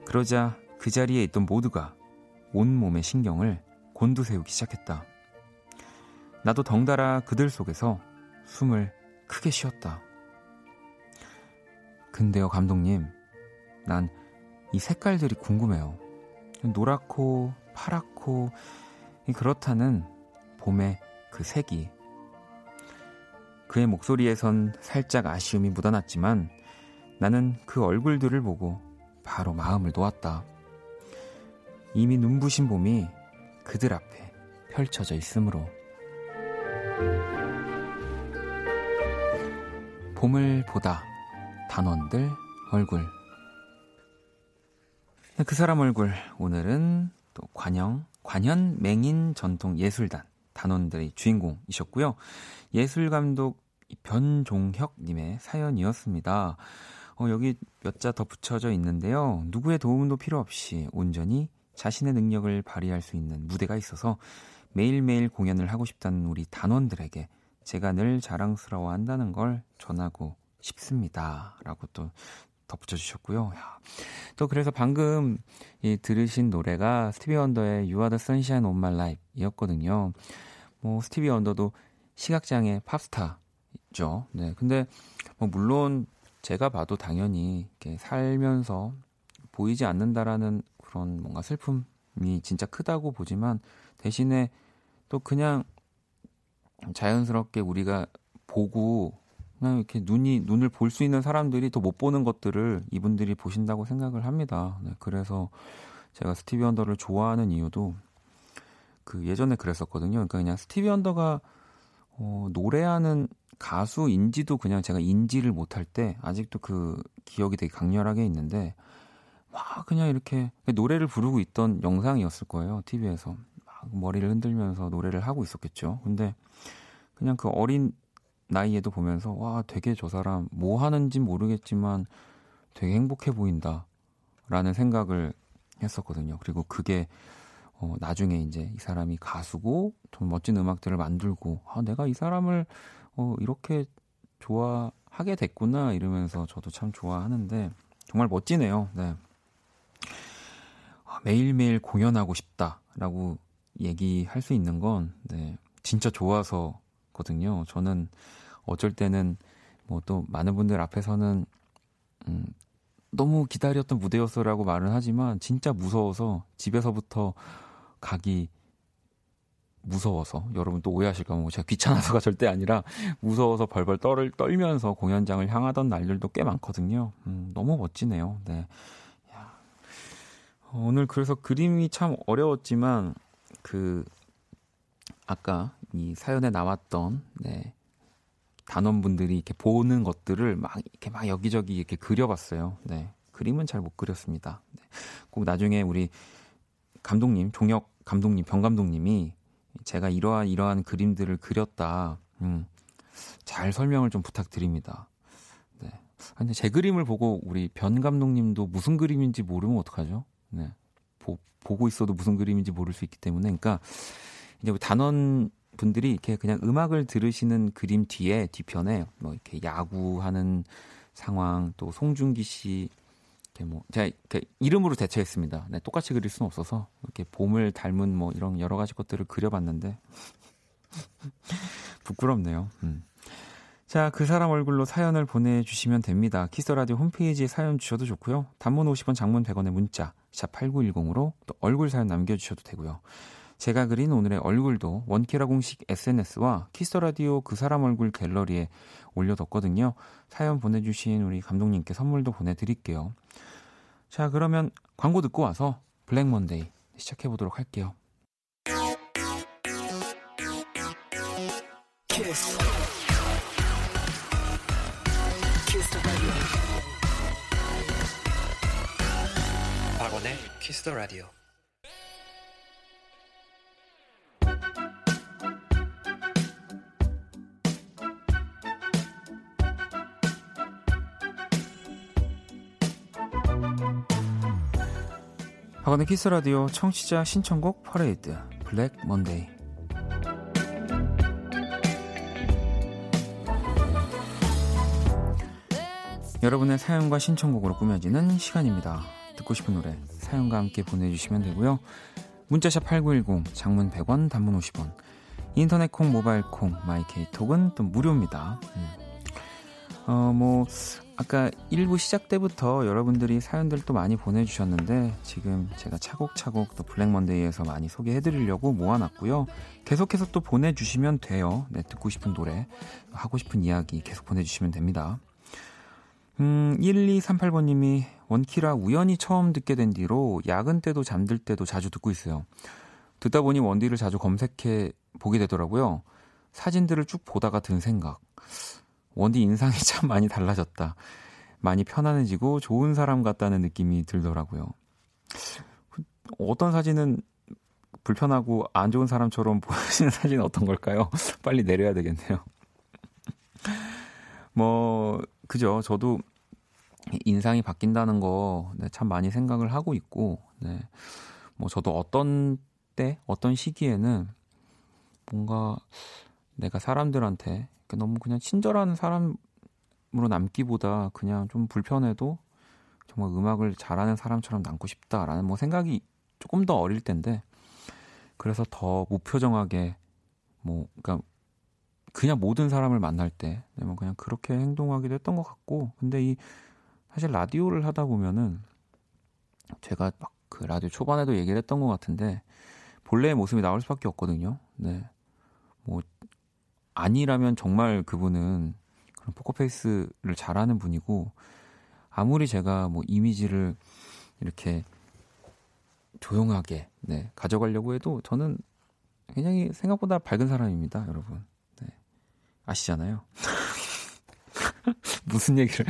그러자 그 자리에 있던 모두가 온몸의 신경을 곤두세우기 시작했다. 나도 덩달아 그들 속에서 숨을 크게 쉬었다. 근데요, 감독님. 난 이 색깔들이 궁금해요. 노랗고, 파랗고, 그렇다는 봄의 그 색이. 그의 목소리에선 살짝 아쉬움이 묻어났지만 나는 그 얼굴들을 보고 바로 마음을 놓았다. 이미 눈부신 봄이 그들 앞에 펼쳐져 있으므로. 봄을 보다 단원들 얼굴 그 사람 얼굴 오늘은 또 관영 관현 맹인 전통 예술단 단원들의 주인공이셨고요 예술 감독 변종혁 님의 사연이었습니다. 어, 여기 몇 자 더 붙여져 있는데요. 누구의 도움도 필요 없이 온전히 자신의 능력을 발휘할 수 있는 무대가 있어서 매일매일 공연을 하고 싶다는 우리 단원들에게 제가 늘 자랑스러워 한다는 걸 전하고 싶습니다. 라고 또 덧붙여 주셨고요. 또 그래서 방금 이 들으신 노래가 스티비 원더의 You Are the Sunshine of My Life 이었거든요. 뭐 스티비 원더도 시각장애 팝스타죠. 네. 근데 뭐 물론 제가 봐도 당연히 이렇게 살면서 보이지 않는다라는 그런 뭔가 슬픔이 진짜 크다고 보지만 대신에 또 그냥 자연스럽게 우리가 보고 그냥 이렇게 눈이 눈을 볼 수 있는 사람들이 더 못 보는 것들을 이분들이 보신다고 생각을 합니다. 네, 그래서 제가 스티비 언더를 좋아하는 이유도 그 예전에 그랬었거든요. 그러니까 그냥 스티비 언더가 어, 노래하는 가수인지도 그냥 제가 인지를 못할 때 아직도 그 기억이 되게 강렬하게 있는데 막 그냥 이렇게 노래를 부르고 있던 영상이었을 거예요. TV에서 막 머리를 흔들면서 노래를 하고 있었겠죠. 근데 그냥 그 어린 나이에도 보면서 와 되게 저 사람 뭐 하는지 모르겠지만 되게 행복해 보인다 라는 생각을 했었거든요. 그리고 그게 어, 나중에 이제 이 사람이 가수고 좀 멋진 음악들을 만들고 아 내가 이 사람을 어, 이렇게 좋아하게 됐구나 이러면서 저도 참 좋아하는데 정말 멋지네요. 네. 아, 매일매일 공연하고 싶다라고 얘기할 수 있는 건 네, 진짜 좋아서 거든요. 저는 어쩔 때는 뭐 또 많은 분들 앞에서는 음, 너무 기다렸던 무대였어라고 말은 하지만 진짜 무서워서 집에서부터 가기 무서워서 여러분 또 오해하실까 뭐 제가 귀찮아서가 *laughs* 절대 아니라 무서워서 벌벌 떨을 떨면서 공연장을 향하던 날들도 꽤 많거든요. 음, 너무 멋지네요. 네. 야. 오늘 그래서 그림이 참 어려웠지만 그 아까 이 사연에 나왔던 네. 단원분들이 이렇게 보는 것들을 막 이렇게 막 여기저기 이렇게 그려봤어요. 네. 그림은 잘 못 그렸습니다. 네. 꼭 나중에 우리 감독님, 종혁 감독님, 병 감독님이 제가 이러한 이러한 그림들을 그렸다. 음, 잘 설명을 좀 부탁드립니다. 네. 근데 제 그림을 보고 우리 변 감독님도 무슨 그림인지 모르면 어떡하죠? 네. 보, 보고 있어도 무슨 그림인지 모를 수 있기 때문에, 그러니까 이제 단원 분들이 이렇게 그냥 음악을 들으시는 그림 뒤에 뒤편에 뭐 이렇게 야구하는 상황 또 송중기 씨 이렇게 뭐 제가 이렇게 이름으로 대체했습니다. 네, 똑같이 그릴 수는 없어서 이렇게 봄을 닮은 뭐 이런 여러 가지 것들을 그려봤는데 *laughs* 부끄럽네요. 음. 자, 그 사람 얼굴로 사연을 보내주시면 됩니다. 키스 라디오 홈페이지에 사연 주셔도 좋고요. 단문 50원, 장문 100원의 문자 샵 8910으로 또 얼굴 사연 남겨주셔도 되고요. 제가 그린 오늘의 얼굴도 원키라 공식 SNS와 키스라디오 그 사람 얼굴 갤러리에 올려뒀거든요. 사연 보내주신 우리 감독님께 선물도 보내드릴게요. 자, 그러면 광고 듣고 와서 블랙 먼데이 시작해 보도록 할게요. 키스 박원의 키스 더 라디오. 박원의 키스 라디오 청취자 신청곡 퍼레이드 블랙 먼데이 여러분의 사연과 신청곡으로 꾸며지는 시간입니다. 듣고 싶은 노래 사연과 함께 보내주시면 되고요. 문자샵 8910 장문 100원 단문 50원 인터넷 콩 모바일 콩 마이케이톡은 또 무료입니다. 음. 어뭐 아까 1부 시작 때부터 여러분들이 사연들 또 많이 보내주셨는데 지금 제가 차곡차곡 또 블랙먼데이에서 많이 소개해드리려고 모아놨고요. 계속해서 또 보내주시면 돼요. 네, 듣고 싶은 노래, 하고 싶은 이야기 계속 보내주시면 됩니다. 음, 1238번님이 원키라 우연히 처음 듣게 된 뒤로 야근 때도 잠들 때도 자주 듣고 있어요. 듣다 보니 원디를 자주 검색해 보게 되더라고요. 사진들을 쭉 보다가 든 생각. 원디 인상이 *laughs* 참 많이 달라졌다. 많이 편안해지고 좋은 사람 같다는 느낌이 들더라고요. 어떤 사진은 불편하고 안 좋은 사람처럼 *laughs* 보이시는 사진은 어떤 걸까요? *laughs* 빨리 내려야 되겠네요. 뭐, 그죠. 저도 인상이 바뀐다는 거, 네, 참 많이 생각을 하고 있고, 네. 뭐, 저도 어떤 때, 어떤 시기에는 뭔가 내가 사람들한테 너무 그냥 친절한 사람으로 남기보다 그냥 좀 불편해도 정말 음악을 잘하는 사람처럼 남고 싶다라는 뭐 생각이 조금 더 어릴 텐데 그래서 더 무표정하게 뭐 그러니까 그냥 모든 사람을 만날 때뭐 그냥 그렇게 행동하기도 했던 것 같고 근데 이 사실 라디오를 하다 보면은 제가 막 그 라디오 초반에도 얘기를 했던 것 같은데 본래의 모습이 나올 수밖에 없거든요. 네. 뭐 아니라면 정말 그분은 그런 포커페이스를 잘하는 분이고 아무리 제가 뭐 이미지를 이렇게 조용하게 네, 가져가려고 해도 저는 굉장히 생각보다 밝은 사람입니다, 여러분. 네. 아시잖아요. *laughs* *laughs* 무슨 얘기를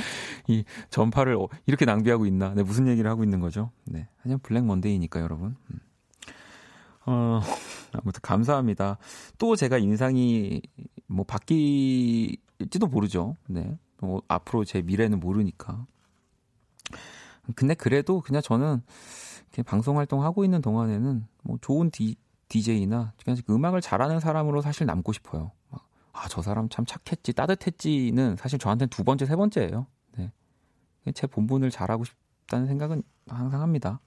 이 전파를 어, 이렇게 낭비하고 있나? 네, 무슨 얘기를 하고 있는 거죠? 네. 하지만 블랙 먼데이니까 여러분. 음. 어, *laughs* 아무튼 감사합니다. 또 제가 인상이 뭐 바뀔지도 모르죠. 네. 뭐 앞으로 제 미래는 모르니까. 근데 그래도 그냥 저는 방송 활동 하고 있는 동안에는 뭐 좋은 디, DJ나 음악을 잘하는 사람으로 사실 남고 싶어요. 아, 저 사람 참 착했지, 따뜻했지는 사실 저한테는 두 번째, 세 번째예요. 네. 제 본분을 잘하고 싶다는 생각은 항상 합니다.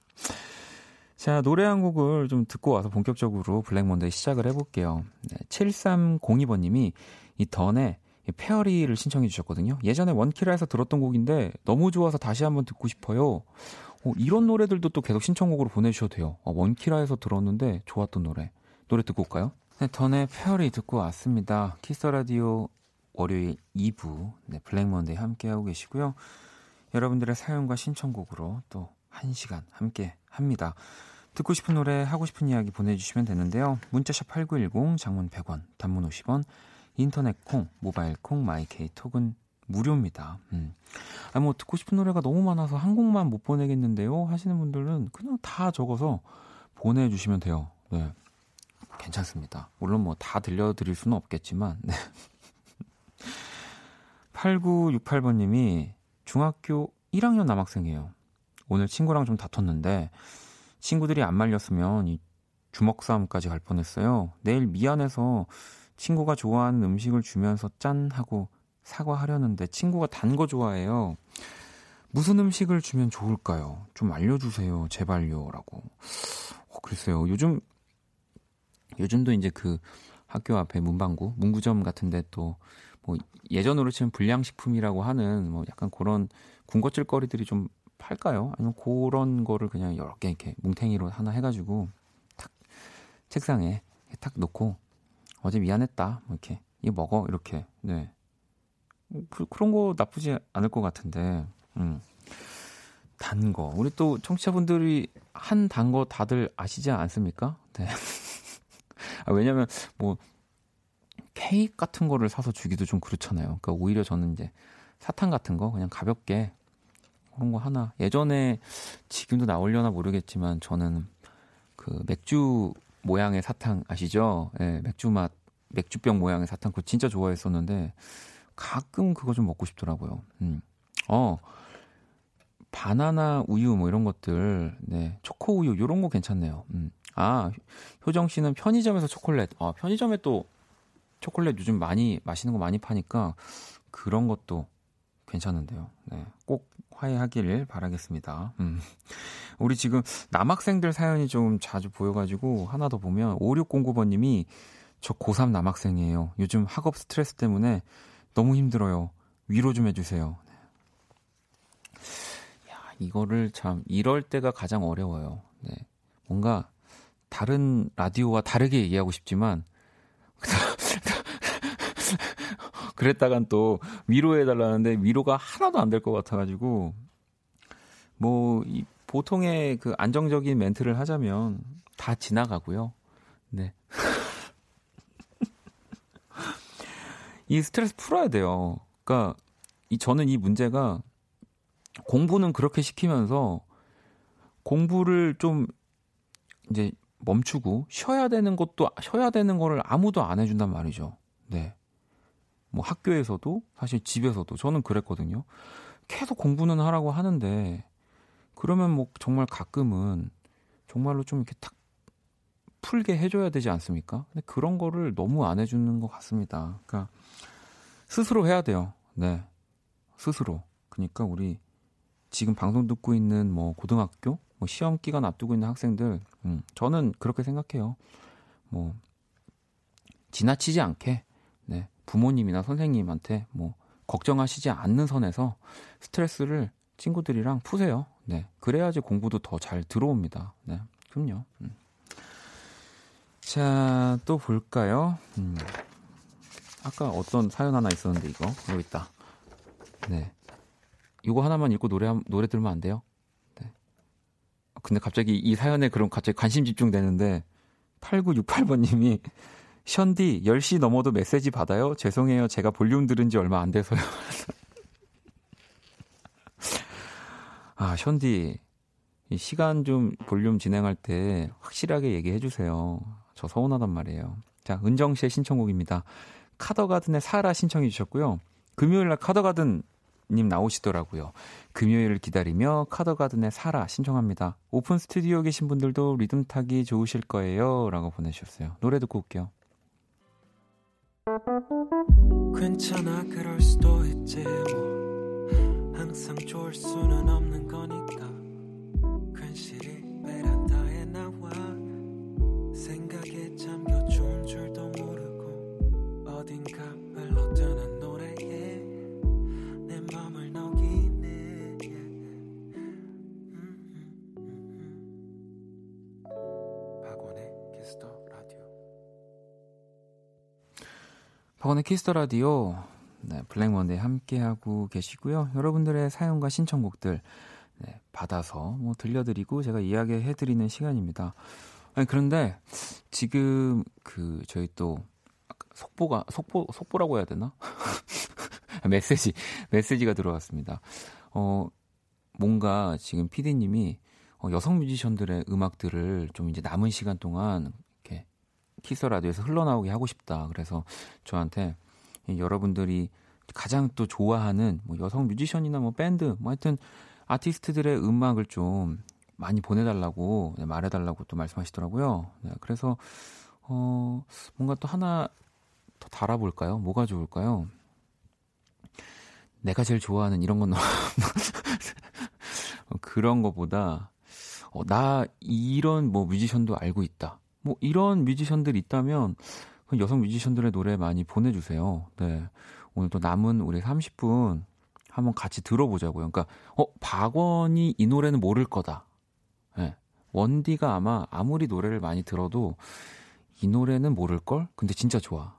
자, 노래 한 곡을 좀 듣고 와서 본격적으로 블랙몬데이 시작을 해볼게요. 네, 7302번님이 이 던의 페어리를 신청해 주셨거든요. 예전에 원키라에서 들었던 곡인데 너무 좋아서 다시 한번 듣고 싶어요. 어, 이런 노래들도 또 계속 신청곡으로 보내주셔도 돼요. 어, 원키라에서 들었는데 좋았던 노래. 노래 듣고 올까요? 네, 턴의 페어리 듣고 왔습니다. 키스 라디오 월요일 2부 네, 블랙 먼데이 함께하고 계시고요. 여러분들의 사연과 신청곡으로 또 1시간 함께 합니다. 듣고 싶은 노래, 하고 싶은 이야기 보내주시면 되는데요. 문자샵 8910, 장문 100원, 단문 50원, 인터넷 콩, 모바일 콩, 마이케이 톡은 무료입니다. 음. 아, 뭐 듣고 싶은 노래가 너무 많아서 한 곡만 못 보내겠는데요. 하시는 분들은 그냥 다 적어서 보내주시면 돼요. 네. 괜찮습니다. 물론 뭐 다 들려드릴 수는 없겠지만, 네. *laughs* 8968번님이 중학교 1학년 남학생이에요. 오늘 친구랑 좀 다퉜는데, 친구들이 안 말렸으면 이 주먹 싸움까지 갈 뻔했어요. 내일 미안해서 친구가 좋아하는 음식을 주면서 짠 하고 사과하려는데 친구가 단 거 좋아해요. 무슨 음식을 주면 좋을까요? 좀 알려주세요. 제발요 라고. 어, 글쎄요. 요즘 요즘도 이제 그 학교 앞에 문방구, 문구점 같은데 또 뭐 예전으로 치면 불량식품이라고 하는 뭐 약간 그런 군것질 거리들이 좀 팔까요? 아니면 그런 거를 그냥 여러 개 이렇게 뭉탱이로 하나 해가지고 탁 책상에 탁 놓고 어제 미안했다 뭐 이렇게 이거 먹어 이렇게 네 그, 그런 거 나쁘지 않을 것 같은데 음. 단 거. 우리 또 청취자분들이 한 단 거 다들 아시지 않습니까? 네. *laughs* 아, 왜냐면 뭐 케이크 같은 거를 사서 주기도 좀 그렇잖아요. 그러니까 오히려 저는 이제 사탕 같은 거 그냥 가볍게 그런 거 하나. 예전에 지금도 나오려나 모르겠지만 저는 그 맥주 모양의 사탕 아시죠? 예, 네, 맥주 맛 맥주병 모양의 사탕 그거 진짜 좋아했었는데 가끔 그거 좀 먹고 싶더라고요. 음. 어. 바나나 우유 뭐 이런 것들, 네, 초코 우유 이런 거 괜찮네요. 음. 아, 효정 씨는 편의점에서 초콜릿. 아, 편의점에 또 초콜릿 요즘 많이 마시는 거 많이 파니까 그런 것도 괜찮은데요. 네, 꼭 화해하기를 바라겠습니다. 음. 우리 지금 남학생들 사연이 좀 자주 보여가지고 하나 더 보면 5609번님이 저 고3 남학생이에요. 요즘 학업 스트레스 때문에 너무 힘들어요. 위로 좀 해주세요. 이거를 참, 이럴 때가 가장 어려워요. 네. 뭔가 다른 라디오와 다르게 얘기하고 싶지만, *laughs* 그랬다간 또 위로해 달라는데 위로가 하나도 안 될 것 같아 가지고, 뭐, 이 보통의 그 안정적인 멘트를 하자면 다 지나가고요. 네. *laughs* 이 스트레스 풀어야 돼요. 그러니까 이 저는 이 문제가 공부는 그렇게 시키면서 공부를 좀 이제 멈추고 쉬어야 되는 것도 쉬어야 되는 거를 아무도 안 해준단 말이죠. 네. 뭐 학교에서도 사실 집에서도 저는 그랬거든요. 계속 공부는 하라고 하는데 그러면 뭐 정말 가끔은 정말로 좀 이렇게 탁 풀게 해줘야 되지 않습니까? 근데 그런 거를 너무 안 해주는 것 같습니다. 그러니까 스스로 해야 돼요. 네. 스스로. 그러니까 우리 지금 방송 듣고 있는 뭐 고등학교, 뭐 시험 기간 앞두고 있는 학생들, 음, 저는 그렇게 생각해요. 뭐, 지나치지 않게, 네. 부모님이나 선생님한테 뭐, 걱정하시지 않는 선에서 스트레스를 친구들이랑 푸세요. 네. 그래야지 공부도 더 잘 들어옵니다. 네. 그럼요. 음. 자, 또 볼까요? 음. 아까 어떤 사연 하나 있었는데 이거 여기 있다. 네. 이거 하나만 읽고 노래 노래 들으면 안 돼요? 네. 근데 갑자기 이 사연에 그럼 갑자기 관심 집중되는데 8968번 님이 *laughs* 션디 10시 넘어도 메시지 받아요? 죄송해요. 제가 볼륨 들은 지 얼마 안 돼서요. *laughs* 아, 션디 이 시간 좀 볼륨 진행할 때 확실하게 얘기해 주세요. 저 서운하단 말이에요. 자, 은정 씨의 신청곡입니다. 카더가든의 사라 신청해 주셨고요. 금요일 날 카더가든 님 나오시더라고요. 금요일을 기다리며 카더가든의 사라 신청합니다. 오픈 스튜디오 계신 분들도 리듬 타기 좋으실 거예요. 라고 보내주셨어요. 노래 듣고 올게요. 괜찮아 그럴 수도 있지 뭐 항상 좋을 수는 없는 거니까 괜시리 베란다에 나와 생각에 잠겨 박원의 키스 더 라디오 네, 블랙먼데이 함께하고 계시고요. 여러분들의 사연과 신청곡들 네, 받아서 뭐 들려드리고 제가 이야기해드리는 시간입니다. 아니, 그런데 지금 그 저희 또 속보가 속보 속보라고 해야 되나? *laughs* 메시지 메시지가 들어왔습니다. 어 뭔가 지금 PD님이 어, 여성 뮤지션들의 음악들을 좀 이제 남은 시간 동안 키스 라디오에서 흘러나오게 하고 싶다. 그래서 저한테 여러분들이 가장 또 좋아하는 뭐 여성 뮤지션이나 뭐 밴드 뭐 하여튼 아티스트들의 음악을 좀 많이 보내달라고 네, 말해달라고 또 말씀하시더라고요. 네, 그래서 어 뭔가 또 하나 더 달아볼까요? 뭐가 좋을까요? 내가 제일 좋아하는 이런 건 *laughs* 그런 거보다 어, 나 이런 뭐 뮤지션도 알고 있다. 뭐 이런 뮤지션들 있다면 여성 뮤지션들의 노래 많이 보내주세요. 네. 오늘 또 남은 우리 30분 한번 같이 들어보자고요. 그러니까 어 박원이 이 노래는 모를 거다. 네. 원디가 아마 아무리 노래를 많이 들어도 이 노래는 모를 걸. 근데 진짜 좋아.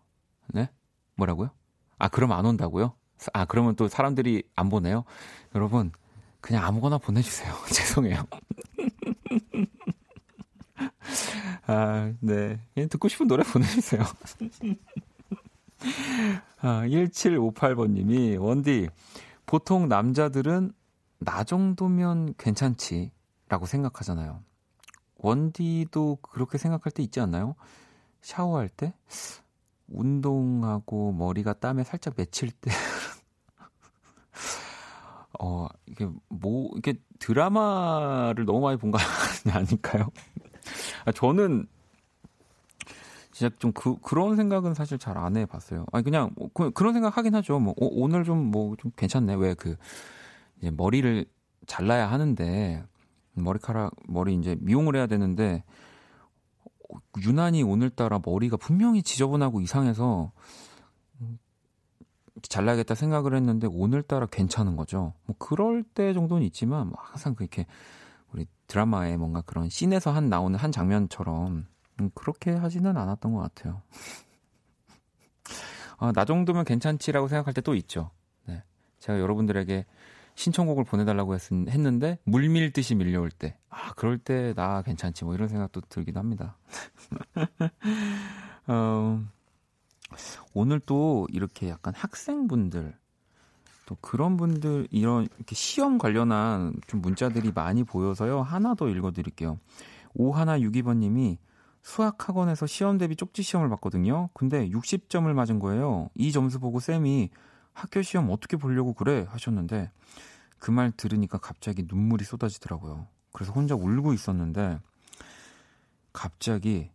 네? 뭐라고요? 아 그럼 안 온다고요? 아 그러면 또 사람들이 안 보내요? 여러분 그냥 아무거나 보내주세요. *laughs* 죄송해요. 아, 네. 그냥 듣고 싶은 노래 보내주세요. 아, 1758번님이, 원디, 보통 남자들은 나 정도면 괜찮지. 라고 생각하잖아요. 원디도 그렇게 생각할 때 있지 않나요? 샤워할 때? 운동하고 머리가 땀에 살짝 맺힐 때. *laughs* 어, 이게 뭐, 이게 드라마를 너무 많이 본 거 아닐까요? 아, 저는 진짜 좀 그, 그런 생각은 사실 잘 안 해봤어요. 아니, 그냥, 뭐, 그, 런 생각 하긴 하죠. 뭐, 오, 오늘 좀 뭐, 좀 괜찮네. 왜 그, 이제 머리를 잘라야 하는데, 머리카락, 머리 이제 미용을 해야 되는데, 유난히 오늘따라 머리가 분명히 지저분하고 이상해서, 잘라야겠다 생각을 했는데 오늘따라 괜찮은 거죠. 뭐 그럴 때 정도는 있지만 뭐 항상 그렇게 우리 드라마에 뭔가 그런 씬에서 한 나오는 한 장면처럼 음, 그렇게 하지는 않았던 것 같아요. *laughs* 아, 나 정도면 괜찮지라고 생각할 때 또 있죠. 네. 제가 여러분들에게 신청곡을 보내달라고 했, 했는데 물밀듯이 밀려올 때, 아 그럴 때 나 괜찮지 뭐 이런 생각도 들기도 합니다. *laughs* 어, 오늘 또 이렇게 약간 학생분들 또 그런 분들 이런 이렇게 시험 관련한 좀 문자들이 많이 보여서요. 하나 더 읽어 드릴게요. 오하나 62번 님이 수학 학원에서 시험 대비 쪽지 시험을 봤거든요. 근데 60점을 맞은 거예요. 이 점수 보고 쌤이 학교 시험 어떻게 보려고 그래 하셨는데 그 말 들으니까 갑자기 눈물이 쏟아지더라고요. 그래서 혼자 울고 있었는데 갑자기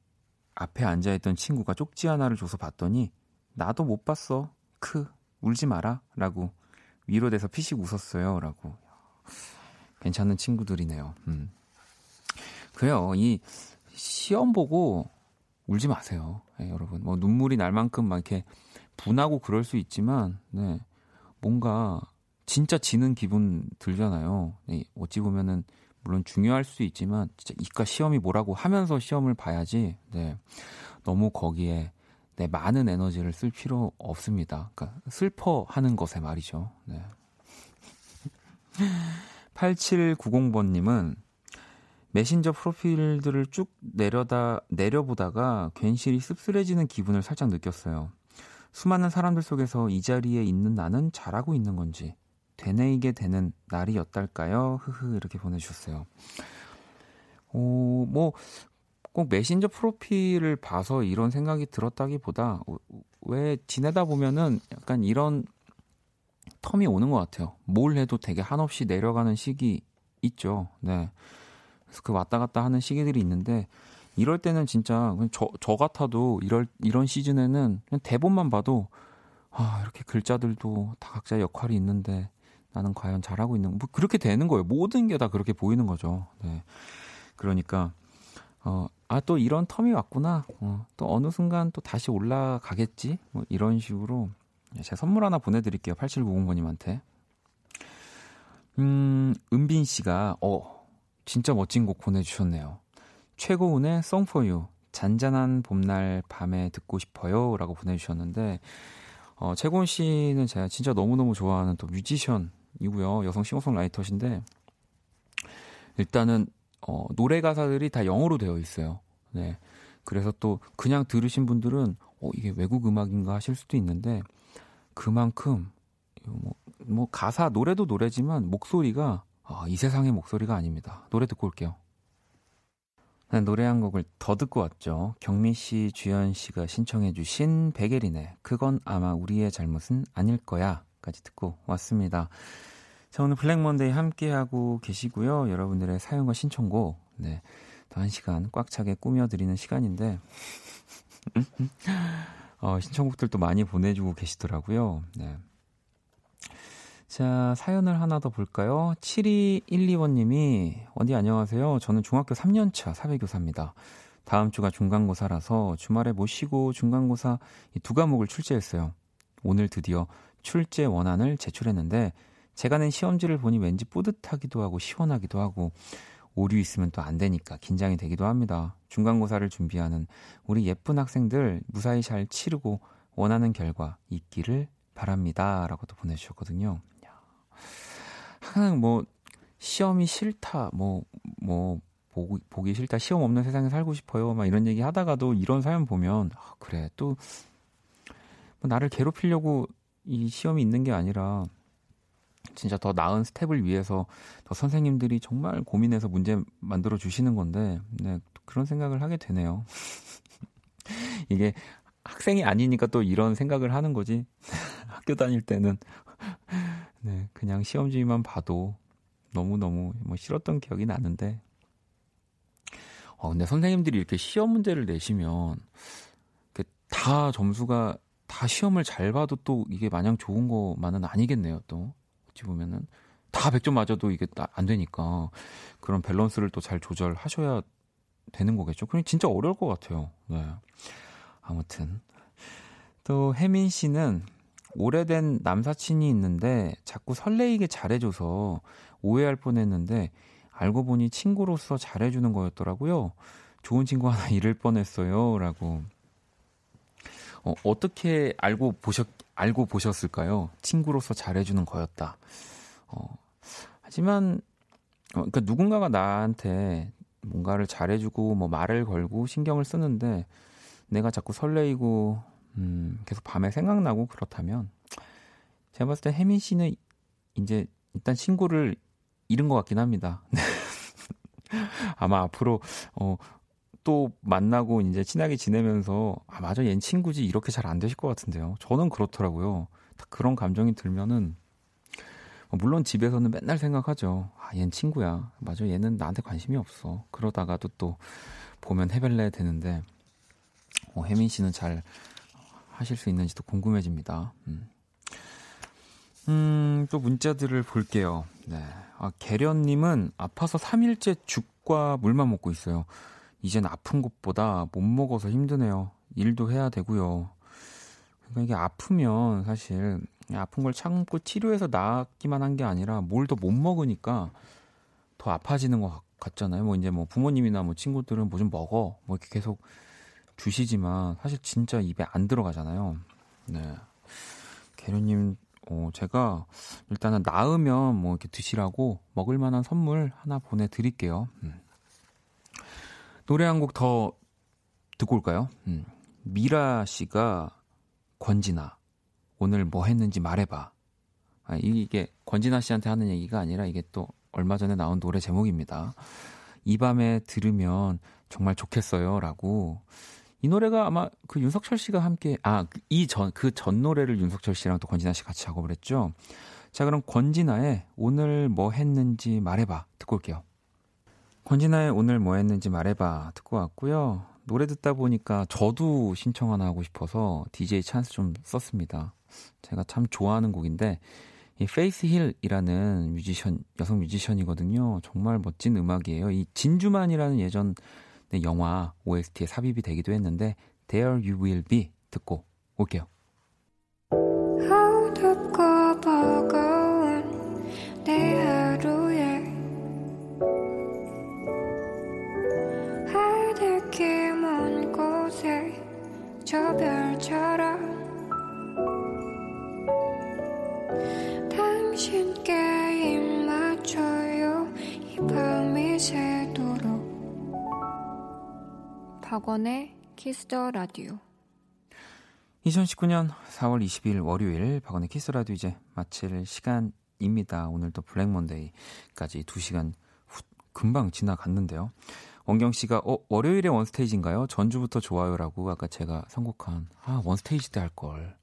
앞에 앉아있던 친구가 쪽지 하나를 줘서 봤더니 나도 못 봤어. 크 울지 마라 라고 위로돼서 피식 웃었어요 라고 괜찮은 친구들이네요. 음. 그래요. 이 시험 보고 울지 마세요. 네, 여러분. 뭐 눈물이 날 만큼 막 이렇게 분하고 그럴 수 있지만 네. 뭔가 진짜 지는 기분 들잖아요. 네, 어찌 보면은 물론 중요할 수 있지만 진짜 이과 시험이 뭐라고 하면서 시험을 봐야지. 네. 너무 거기에 네, 많은 에너지를 쓸 필요 없습니다. 그러니까 슬퍼하는 것에 말이죠. 네. *laughs* 8790번님은 메신저 프로필들을 쭉 내려다 내려보다가 괜시리 씁쓸해지는 기분을 살짝 느꼈어요. 수많은 사람들 속에서 이 자리에 있는 나는 잘하고 있는 건지 되뇌이게 되는 날이었달까요? 흐흐 이렇게 보내주셨어요. 오, 뭐, 꼭 메신저 프로필을 봐서 이런 생각이 들었다기보다 왜 지내다 보면은 약간 이런 텀이 오는 것 같아요. 뭘 해도 되게 한없이 내려가는 시기 있죠. 네. 그래서 그 왔다 갔다 하는 시기들이 있는데 이럴 때는 진짜 저, 저 같아도 이럴, 이런 시즌에는 그냥 대본만 봐도 아, 이렇게 글자들도 다 각자 역할이 있는데 나는 과연 잘하고 있는, 뭐 그렇게 되는 거예요. 모든 게 다 그렇게 보이는 거죠. 네. 그러니까, 어, 아, 또 이런 텀이 왔구나. 어, 또 어느 순간 또 다시 올라가겠지? 뭐 이런 식으로 제가 선물 하나 보내드릴게요. 8790번님한테. 음, 은빈 씨가, 어, 진짜 멋진 곡 보내주셨네요. 최고운의 Song for You. 잔잔한 봄날 밤에 듣고 싶어요. 라고 보내주셨는데, 어, 채곤 씨는 제가 진짜 너무너무 좋아하는 또 뮤지션이고요. 여성 싱어송라이터신데 일단은 어, 노래 가사들이 다 영어로 되어 있어요. 네. 그래서 또 그냥 들으신 분들은 어, 이게 외국 음악인가 하실 수도 있는데 그만큼 뭐, 뭐 가사 노래도 노래지만 목소리가 아, 이 세상의 목소리가 아닙니다. 노래 듣고 올게요. 네, 노래 한 곡을 더 듣고 왔죠. 경미 씨, 주연 씨가 신청해 주신 베게린의 그건 아마 우리의 잘못은 아닐 거야까지 듣고 왔습니다. 자, 오늘 블랙 먼데이 함께하고 계시고요. 여러분들의 사연과 신청곡, 네. 더한 시간 꽉 차게 꾸며드리는 시간인데, *laughs* 어, 신청곡들도 많이 보내주고 계시더라고요. 네. 자, 사연을 하나 더 볼까요? 7212번님이, 어디 안녕하세요. 저는 중학교 3년차 사회교사입니다. 다음 주가 중간고사라서 주말에 못 쉬고 중간고사 두 과목을 출제했어요. 오늘 드디어 출제 원안을 제출했는데, 제가 낸 시험지를 보니 왠지 뿌듯하기도 하고 시원하기도 하고, 오류 있으면 또 안 되니까 긴장이 되기도 합니다. 중간고사를 준비하는 우리 예쁜 학생들 무사히 잘 치르고 원하는 결과 있기를 바랍니다. 라고도 보내주셨거든요. 항상 뭐 시험이 싫다, 뭐, 뭐, 보기, 보기 싫다, 시험 없는 세상에 살고 싶어요. 막 이런 얘기 하다가도 이런 사연 보면, 아, 그래, 또, 뭐 나를 괴롭히려고 이 시험이 있는 게 아니라, 진짜 더 나은 스텝을 위해서 더 선생님들이 정말 고민해서 문제 만들어 주시는 건데, 네, 그런 생각을 하게 되네요. *laughs* 이게 학생이 아니니까 또 이런 생각을 하는 거지. *laughs* 학교 다닐 때는 *laughs* 네, 그냥 시험지만 봐도 너무너무 뭐 싫었던 기억이 나는데 어, 근데 선생님들이 이렇게 시험 문제를 내시면 다 점수가 다 시험을 잘 봐도 또 이게 마냥 좋은 거만은 아니겠네요, 또. 어찌 보면은 다 100점 맞아도 이게 안 되니까 그런 밸런스를 또 잘 조절하셔야 되는 거겠죠. 그냥 진짜 어려울 것 같아요. 네. 아무튼 또 혜민 씨는 오래된 남사친이 있는데 자꾸 설레이게 잘해줘서 오해할 뻔했는데 알고 보니 친구로서 잘해주는 거였더라고요. 좋은 친구 하나 잃을 뻔했어요라고. 어, 어떻게 알고 보셨 알고 보셨을까요? 친구로서 잘해주는 거였다. 어, 하지만 어, 그러니까 누군가가 나한테 뭔가를 잘해주고 뭐 말을 걸고 신경을 쓰는데 내가 자꾸 설레이고 음, 계속 밤에 생각나고 그렇다면 제가 봤을 때 혜민 씨는 이제 일단 친구를 잃은 것 같긴 합니다. *laughs* 아마 앞으로 어, 또 만나고 이제 친하게 지내면서 아 맞아 얜 친구지 이렇게 잘 안 되실 것 같은데요. 저는 그렇더라고요. 그런 감정이 들면은 뭐 물론 집에서는 맨날 생각하죠. 아, 얜 친구야. 맞아, 얘는 나한테 관심이 없어. 그러다가도 또 보면 해별래 되는데, 어, 혜민 씨는 잘 하실 수 있는지도 궁금해집니다. 음. 음, 또 문자들을 볼게요. 네. 아, 계련님은 아파서 3일째 죽과 물만 먹고 있어요. 이젠 아픈 것보다 못 먹어서 힘드네요. 일도 해야 되고요. 그러니까 이게 아프면 사실 아픈 걸 참고 치료해서 나았기만 한 게 아니라 뭘 더 못 먹으니까 더 아파지는 것 같잖아요. 뭐 이제 뭐 부모님이나 뭐 친구들은 뭐 좀 먹어. 뭐 이렇게 계속 주시지만 사실 진짜 입에 안 들어가잖아요. 네. 계류님, 어, 제가 일단은 나으면 뭐 이렇게 드시라고 먹을 만한 선물 하나 보내드릴게요. 음. 노래 한 곡 더 듣고 올까요? 음. 미라 씨가 권진아, 오늘 뭐 했는지 말해봐. 아, 이게 권진아 씨한테 하는 얘기가 아니라 이게 또 얼마 전에 나온 노래 제목입니다. 이 밤에 들으면 정말 좋겠어요. 라고 이 노래가 아마 그 윤석철 씨가 함께 아 이 전 그 전 노래를 윤석철 씨랑 또 권진아 씨 같이 작업을 했죠. 자 그럼 권진아의 오늘 뭐 했는지 말해봐 듣고 올게요. 권진아의 오늘 뭐 했는지 말해봐 듣고 왔고요. 노래 듣다 보니까 저도 신청 하나 하고 싶어서 DJ 찬스 좀 썼습니다. 제가 참 좋아하는 곡인데 이 페이스 힐이라는 뮤지션 여성 뮤지션이거든요. 정말 멋진 음악이에요. 이 진주만이라는 예전 네, 영화 OST에 삽입이 되기도 했는데 There You Will Be 듣고 올게요. 내 저 별처럼 당신께 입 맞춰요 이 밤이 새도록 박원의 키스더 라디오 2019년 4월 20일 월요일 박원의 키스라디오 이제 마칠 시간입니다. 오늘도 블랙 먼데이까지 2시간 후, 금방 지나갔는데요. 원경 씨가 어 월요일에 원스테이지인가요? 전주부터 좋아요라고 아까 제가 선곡한 아 원스테이지 때 할 걸.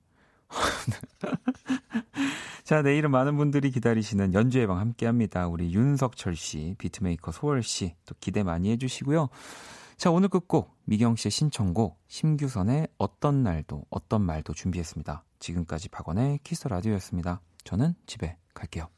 *laughs* 자 내일은 많은 분들이 기다리시는 연주의 방 함께합니다. 우리 윤석철 씨, 비트메이커 소월 씨 또 기대 많이 해주시고요. 자 오늘 끝곡 미경 씨의 신청곡 심규선의 어떤 날도 어떤 말도 준비했습니다. 지금까지 박원의 키스 라디오였습니다. 저는 집에 갈게요.